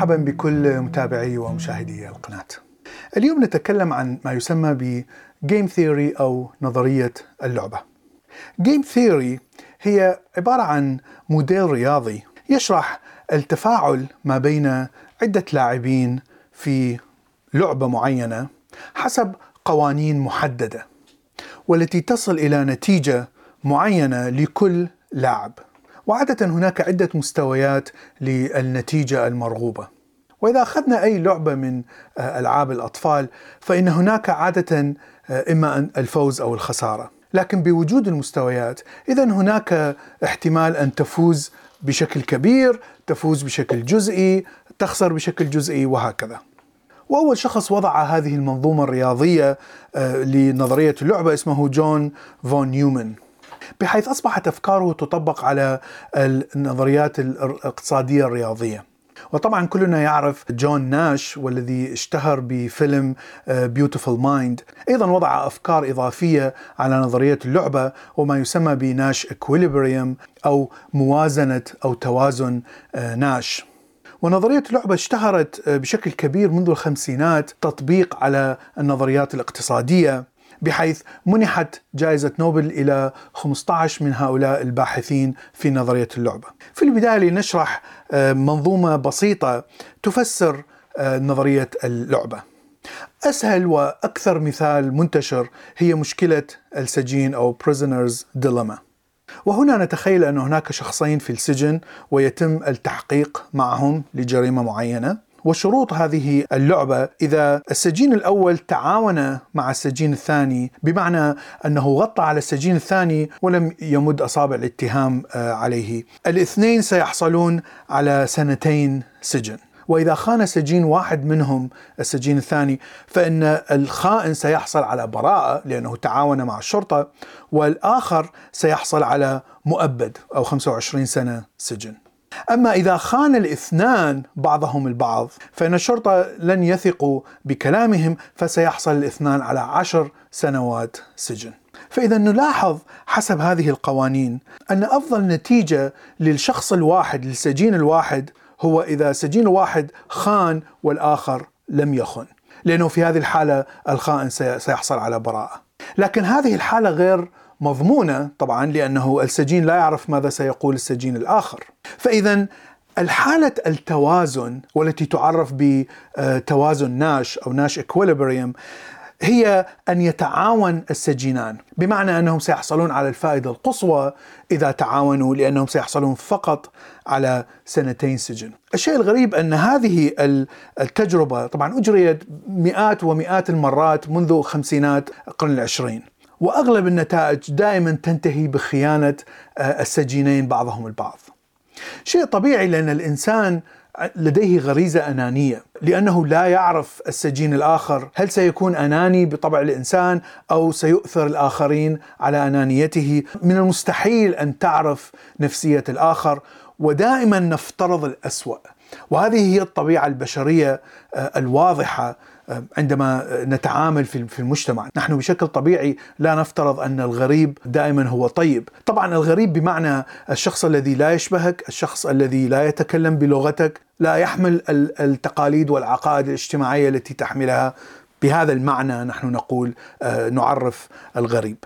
مرحبا بكل متابعي ومشاهدي القناة. اليوم نتكلم عن ما يسمى ب Game Theory أو نظرية اللعبة. Game Theory هي عبارة عن موديل رياضي يشرح التفاعل ما بين عدة لاعبين في لعبة معينة حسب قوانين محددة والتي تصل إلى نتيجة معينة لكل لاعب. وعادة هناك عدة مستويات للنتيجة المرغوبة. وإذا أخذنا أي لعبة من ألعاب الأطفال فإن هناك عادة إما الفوز أو الخسارة. لكن بوجود المستويات إذا هناك احتمال أن تفوز بشكل كبير، تفوز بشكل جزئي، تخسر بشكل جزئي وهكذا. وأول شخص وضع هذه المنظومة الرياضية لنظرية اللعبة اسمه جون فون نيومان بحيث أصبحت أفكاره تطبق على النظريات الاقتصادية الرياضية. وطبعا كلنا يعرف جون ناش والذي اشتهر بفيلم Beautiful Mind أيضا وضع أفكار إضافية على نظرية اللعبة وما يسمى بناش equilibrium أو موازنة أو توازن ناش. ونظرية اللعبة اشتهرت بشكل كبير منذ الخمسينات تطبيق على النظريات الاقتصادية بحيث منحت جائزة نوبل إلى 15 من هؤلاء الباحثين في نظرية اللعبة. في البداية لنشرح منظومة بسيطة تفسر نظرية اللعبة. أسهل وأكثر مثال منتشر هي مشكلة السجين أو prisoners dilemma. وهنا نتخيل أن هناك شخصين في السجن ويتم التحقيق معهم لجريمة معينة وشروط هذه اللعبة. إذا السجين الأول تعاون مع السجين الثاني بمعنى أنه غطى على السجين الثاني ولم يمد أصابع الاتهام عليه. الاثنين سيحصلون على سنتين سجن. وإذا خان سجين واحد منهم السجين الثاني فإن الخائن سيحصل على براءة لأنه تعاون مع الشرطة والآخر سيحصل على مؤبد أو 25 سنة سجن. أما إذا خان الاثنان بعضهم البعض فإن الشرطة لن يثقوا بكلامهم فسيحصل الاثنان على عشر سنوات سجن. فإذا نلاحظ حسب هذه القوانين أن أفضل نتيجة للشخص الواحد للسجين الواحد هو إذا سجين واحد خان والآخر لم يخن. لأنه في هذه الحالة الخائن سيحصل على براءة. لكن هذه الحالة غير مضمونة طبعا لأنه السجين لا يعرف ماذا سيقول السجين الآخر. فاذا الحالة التوازن والتي تعرف بتوازن ناش أو ناش اكويليبريم هي أن يتعاون السجينان بمعنى أنهم سيحصلون على الفائدة القصوى إذا تعاونوا لأنهم سيحصلون فقط على سنتين سجن. الشيء الغريب أن هذه التجربة طبعا أجريت مئات ومئات المرات منذ خمسينات القرن العشرين. وأغلب النتائج دائما تنتهي بخيانة السجينين بعضهم البعض. شيء طبيعي لأن الإنسان لديه غريزة أنانية لأنه لا يعرف السجين الآخر هل سيكون أناني بطبع الإنسان أو سيؤثر الآخرين على أنانيته من المستحيل أن تعرف نفسية الآخر ودائما نفترض الأسوأ وهذه هي الطبيعة البشرية الواضحة عندما نتعامل في المجتمع نحن بشكل طبيعي لا نفترض أن الغريب دائما هو طيب طبعا الغريب بمعنى الشخص الذي لا يشبهك الشخص الذي لا يتكلم بلغتك لا يحمل التقاليد والعقائد الاجتماعية التي تحملها بهذا المعنى نحن نقول نعرف الغريب.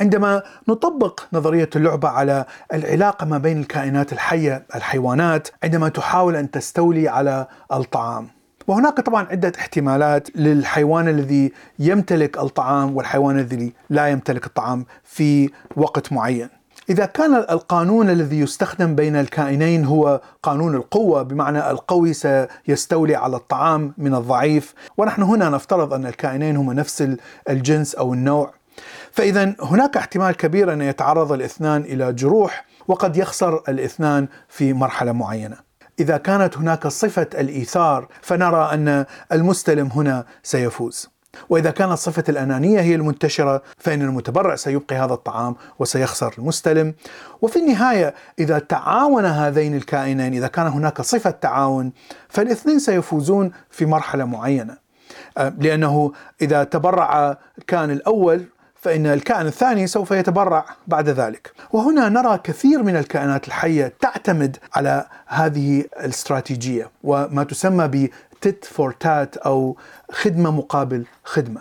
عندما نطبق نظرية اللعبة على العلاقة ما بين الكائنات الحية الحيوانات عندما تحاول أن تستولي على الطعام. وهناك طبعا عدة احتمالات للحيوان الذي يمتلك الطعام والحيوان الذي لا يمتلك الطعام في وقت معين. إذا كان القانون الذي يستخدم بين الكائنين هو قانون القوة بمعنى القوي سيستولي على الطعام من الضعيف ونحن هنا نفترض أن الكائنين هما نفس الجنس أو النوع فإذا هناك احتمال كبير أن يتعرض الاثنان إلى جروح وقد يخسر الاثنان في مرحلة معينة إذا كانت هناك صفة الإيثار فنرى أن المستلم هنا سيفوز. وإذا كانت صفة الأنانية هي المنتشرة فإن المتبرع سيبقي هذا الطعام وسيخسر المستلم. وفي النهاية إذا تعاون هذين الكائنين إذا كان هناك صفة تعاون فالاثنين سيفوزون في مرحلة معينة. لأنه إذا تبرع كان الأول فإن الكائن الثاني سوف يتبرع بعد ذلك. وهنا نرى كثير من الكائنات الحية تعتمد على هذه الاستراتيجية وما تسمى ب تيت فور تات أو خدمة مقابل خدمة.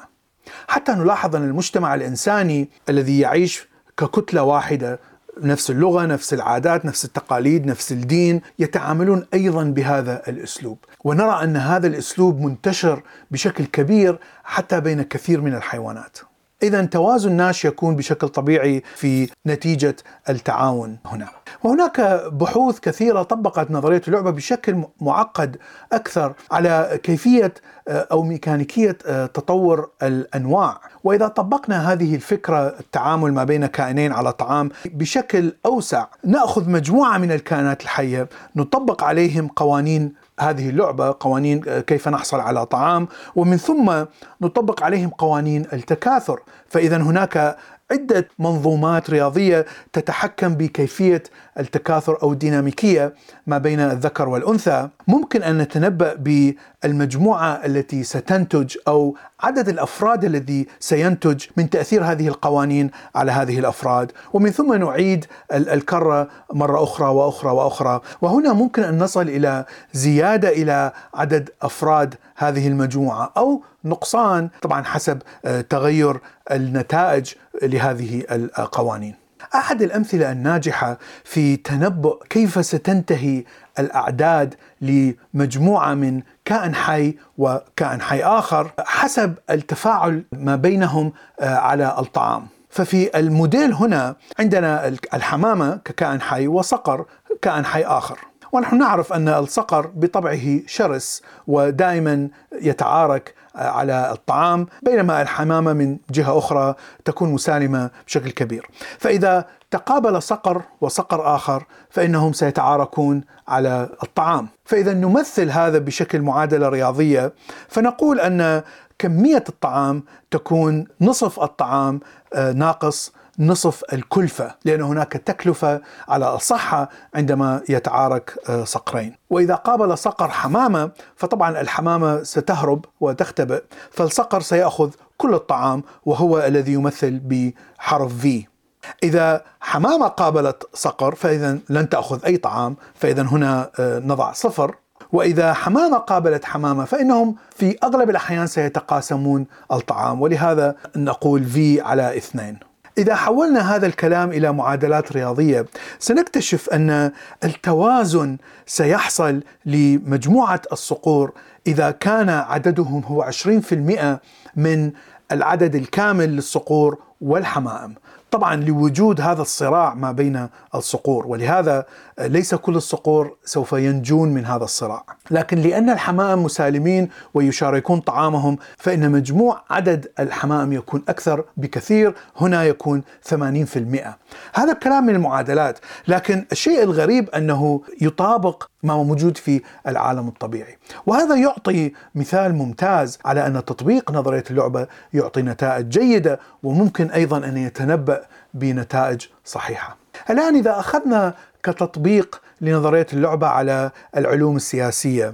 حتى نلاحظ أن المجتمع الإنساني الذي يعيش ككتلة واحدة نفس اللغة، نفس العادات، نفس التقاليد، نفس الدين، يتعاملون أيضا بهذا الأسلوب، ونرى أن هذا الأسلوب منتشر بشكل كبير حتى بين كثير من الحيوانات. اذا توازن ناش يكون بشكل طبيعي في نتيجة التعاون هنا. وهناك بحوث كثيرة طبقت نظرية اللعبة بشكل معقد أكثر على كيفية أو ميكانيكية آه، تطور الأنواع، وإذا طبقنا هذه الفكرة التعامل ما بين كائنين على طعام بشكل أوسع، نأخذ مجموعة من الكائنات الحية نطبق عليهم قوانين هذه اللعبة قوانين آه، كيف نحصل على طعام ومن ثم نطبق عليهم قوانين التكاثر. فإذا هناك عدة منظومات رياضية تتحكم بكيفية التكاثر أو الديناميكية ما بين الذكر والأنثى. ممكن أن نتنبأ بالمجموعة التي ستنتج أو عدد الأفراد الذي سينتج من تأثير هذه القوانين على هذه الأفراد ومن ثم نعيد الكرة مرة أخرى وأخرى وأخرى وهنا ممكن أن نصل إلى زيادة إلى عدد أفراد هذه المجموعة أو نقصان طبعا حسب آه، تغير النتائج لهذه القوانين. أحد الأمثلة الناجحة في تنبؤ كيف ستنتهي الأعداد لمجموعة من كائن حي وكائن حي آخر حسب التفاعل ما بينهم آه، على الطعام. ففي الموديل هنا عندنا الحمامة ككائن حي وصقر كائن حي آخر. ونحن نعرف أن الصقر بطبعه شرس ودائما يتعارك على الطعام بينما الحمامة من جهة أخرى تكون مسالمة بشكل كبير. فإذا تقابل صقر وصقر آخر فإنهم سيتعاركون على الطعام. فإذا نمثل هذا بشكل معادلة رياضية فنقول أن كمية الطعام تكون نصف الطعام آه، ناقص نصف الكلفة لأن هناك تكلفة على الصحة عندما يتعارك آه، صقرين وإذا قابل صقر حمامة فطبعا الحمامة ستهرب وتختبئ فالصقر سيأخذ كل الطعام وهو الذي يمثل بحرف V إذا حمامة قابلت صقر فإذا لن تأخذ أي طعام فإذا هنا آه، نضع صفر. وإذا حمامة قابلت حمامة فإنهم في أغلب الأحيان سيتقاسمون الطعام. ولهذا نقول V على اثنين. إذا حولنا هذا الكلام إلى معادلات رياضية سنكتشف أن التوازن سيحصل لمجموعة الصقور. إذا كان عددهم هو 20% من العدد الكامل للصقور والحمائم. طبعا لوجود هذا الصراع ما بين الصقور. ولهذا ليس كل الصقور سوف ينجون من هذا الصراع. لكن لأن الحمائم مسالمين ويشاركون طعامهم فإن مجموع عدد الحمائم يكون أكثر بكثير هنا يكون 80% هذا الكلام من المعادلات لكن الشيء الغريب أنه يطابق ما هو موجود في العالم الطبيعي. وهذا يعطي مثال ممتاز على أن تطبيق نظرية اللعبة يعطي نتائج جيدة وممكن أيضا أن يتنبأ بنتائج صحيحة. الآن إذا أخذنا كتطبيق لنظرية اللعبة على العلوم السياسية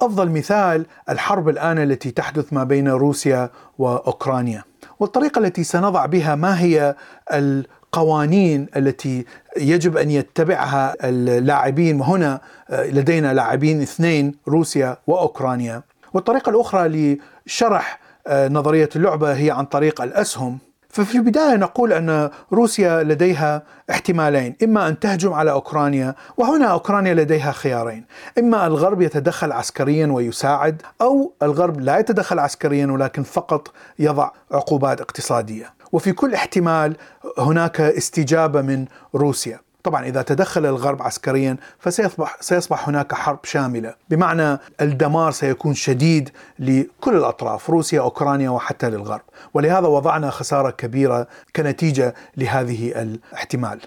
أفضل مثال الحرب الآن التي تحدث ما بين روسيا وأوكرانيا والطريقة التي سنضع بها ما هي القوانين التي يجب أن يتبعها اللاعبين وهنا لدينا لاعبين اثنين روسيا وأوكرانيا. والطريقة الأخرى لشرح نظرية اللعبة هي عن طريق الأسهم. ففي البداية نقول أن روسيا لديها احتمالين، إما أن تهجم على أوكرانيا، وهنا أوكرانيا لديها خيارين، إما الغرب يتدخل عسكريا ويساعد، أو الغرب لا يتدخل عسكريا ولكن فقط يضع عقوبات اقتصادية. وفي كل احتمال هناك استجابة من روسيا. طبعا إذا تدخل الغرب عسكريا فسيصبح سيصبح هناك حرب شاملة، بمعنى الدمار سيكون شديد لكل الأطراف، روسيا، أوكرانيا وحتى للغرب، ولهذا وضعنا خسارة كبيرة كنتيجة لهذه الاحتمال.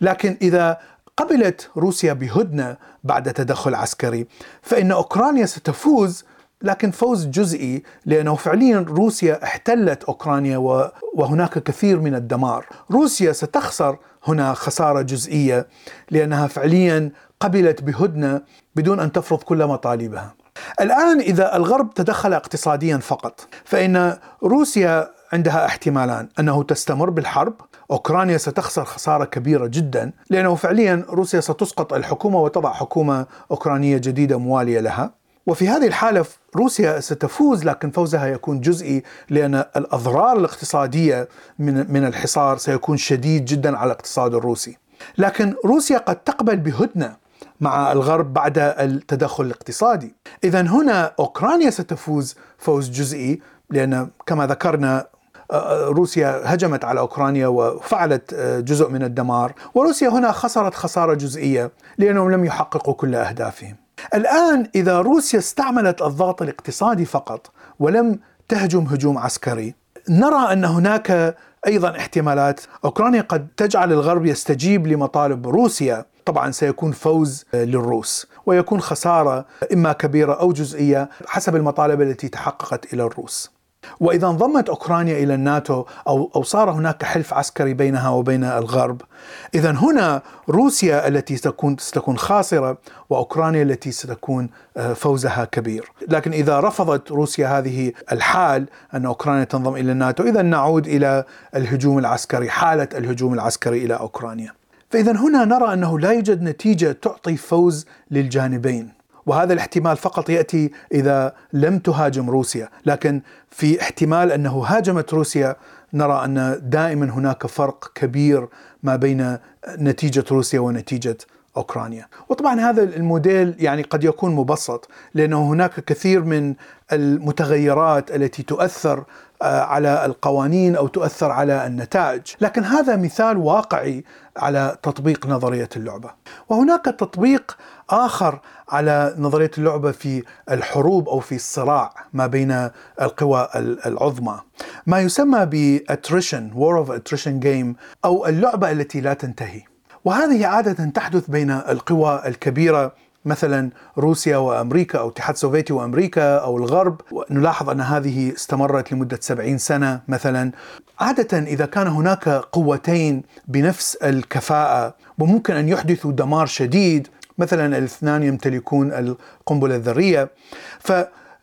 لكن إذا قبلت روسيا بهدنة بعد تدخل عسكري فإن أوكرانيا ستفوز لكن فوز جزئي لأنه فعليا روسيا احتلت أوكرانيا وهناك كثير من الدمار. روسيا ستخسر هنا خسارة جزئية لأنها فعليا قبلت بهدنة بدون أن تفرض كل مطالبها. الآن إذا الغرب تدخل اقتصاديا فقط فإن روسيا عندها احتمالان أنه تستمر بالحرب أوكرانيا ستخسر خسارة كبيرة جدا لأنه فعليا روسيا ستسقط الحكومة وتضع حكومة أوكرانية جديدة موالية لها وفي هذه الحالة روسيا ستفوز لكن فوزها يكون جزئي لأن الأضرار الاقتصادية من من الحصار سيكون شديد جدا على الاقتصاد الروسي. لكن روسيا قد تقبل بهدنة مع الغرب بعد التدخل الاقتصادي. إذا هنا أوكرانيا ستفوز فوز جزئي لأن كما ذكرنا روسيا هجمت على أوكرانيا وفعلت جزء من الدمار، وروسيا هنا خسرت خسارة جزئية لأنهم لم يحققوا كل أهدافهم. الآن إذا روسيا استعملت الضغط الاقتصادي فقط ولم تهجم هجوم عسكري نرى أن هناك أيضا احتمالات. أوكرانيا قد تجعل الغرب يستجيب لمطالب روسيا. طبعا سيكون فوز للروس ويكون خسارة إما كبيرة أو جزئية حسب المطالب التي تحققت إلى الروس. وإذا انضمت أوكرانيا إلى الناتو أو أو صار هناك حلف عسكري بينها وبين الغرب، اذا هنا روسيا التي ستكون ستكون خاسرة وأوكرانيا التي ستكون آه، فوزها كبير، لكن إذا رفضت روسيا هذه الحال أن أوكرانيا تنضم إلى الناتو، اذا نعود إلى الهجوم العسكري، حالة الهجوم العسكري إلى أوكرانيا. فاذا هنا نرى أنه لا يوجد نتيجة تعطي فوز للجانبين. وهذا الاحتمال فقط يأتي إذا لم تهاجم روسيا، لكن في احتمال أنه هاجمت روسيا نرى أن دائما هناك فرق كبير ما بين نتيجة روسيا ونتيجة أوكرانيا. وطبعا هذا الموديل يعني قد يكون مبسط لأنه هناك كثير من المتغيرات التي تؤثر آه، على القوانين أو تؤثر على النتائج، لكن هذا مثال واقعي على تطبيق نظرية اللعبة. وهناك تطبيق آخر على نظرية اللعبة في الحروب أو في الصراع ما بين القوى العظمى. ما يسمى ب attrition war of attrition game أو اللعبة التي لا تنتهي. وهذه عادة تحدث بين القوى الكبيرة مثلا روسيا وأمريكا أو الاتحاد السوفيتي وأمريكا أو الغرب. نلاحظ أن هذه استمرت لمدة 70 سنة مثلا. عادة إذا كان هناك قوتين بنفس الكفاءة وممكن أن يحدثوا دمار شديد مثلا الاثنان يمتلكون القنبلة الذرية. ف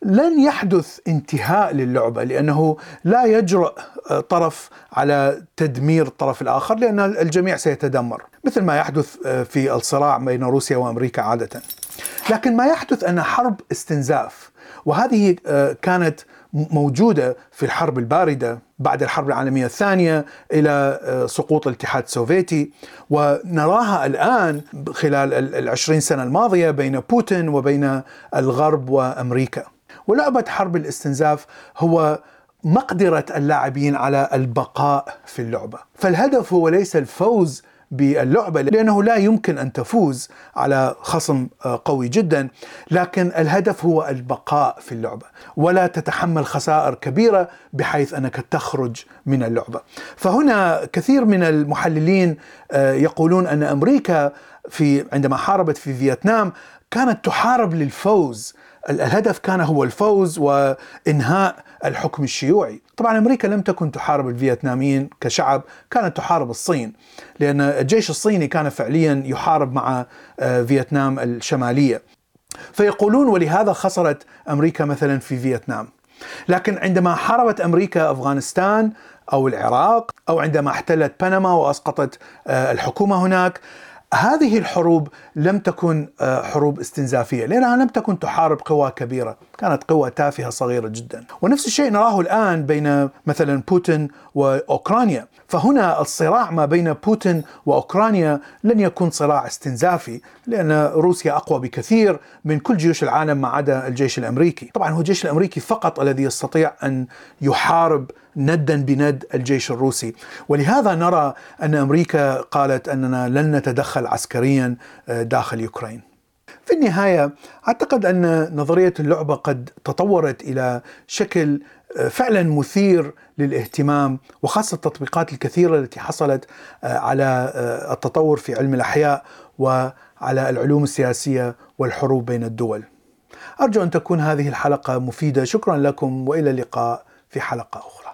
لن يحدث انتهاء للعبة لأنه لا يجرؤ طرف على تدمير الطرف الآخر لأن الجميع سيتدمر مثل ما يحدث في الصراع بين روسيا وأمريكا عادة. لكن ما يحدث أن حرب استنزاف وهذه كانت موجودة في الحرب الباردة بعد الحرب العالمية الثانية إلى سقوط الاتحاد السوفيتي ونراها الآن خلال العشرين سنة الماضية بين بوتين وبين الغرب وأمريكا. ولعبة حرب الاستنزاف هو مقدرة اللاعبين على البقاء في اللعبة. فالهدف هو ليس الفوز باللعبة لأنه لا يمكن أن تفوز على خصم قوي جدا لكن الهدف هو البقاء في اللعبة ولا تتحمل خسائر كبيرة بحيث أنك تخرج من اللعبة. فهنا كثير من المحللين يقولون أن أمريكا في عندما حاربت في فيتنام كانت تحارب للفوز الهدف كان هو الفوز وإنهاء الحكم الشيوعي. طبعا أمريكا لم تكن تحارب الفيتناميين كشعب كانت تحارب الصين لأن الجيش الصيني كان فعليا يحارب مع آه، فيتنام الشمالية. فيقولون ولهذا خسرت أمريكا مثلا في فيتنام. لكن عندما حاربت أمريكا أفغانستان أو العراق أو عندما احتلت بنما وأسقطت آه، الحكومة هناك هذه الحروب لم تكن آه، حروب استنزافية. لانها لم تكن تحارب قوى كبيرة، كانت قوى تافهة صغيرة جدا، ونفس الشيء نراه الآن بين مثلا بوتين وأوكرانيا، فهنا الصراع ما بين بوتين وأوكرانيا لن يكون صراع استنزافي لأن روسيا أقوى بكثير من كل جيوش العالم ما عدا الجيش الأمريكي، طبعا هو الجيش الأمريكي فقط الذي يستطيع أن يحارب ندا بند الجيش الروسي ولهذا نرى أن أمريكا قالت أننا لن نتدخل عسكريا آه، داخل يوكرين في النهاية أعتقد أن نظرية اللعبة قد تطورت إلى شكل آه، فعلا مثير للاهتمام وخاصة التطبيقات الكثيرة التي حصلت آه، على التطور في علم الأحياء وعلى العلوم السياسية والحروب بين الدول. أرجو أن تكون هذه الحلقة مفيدة، شكرا لكم وإلى اللقاء في حلقة أخرى.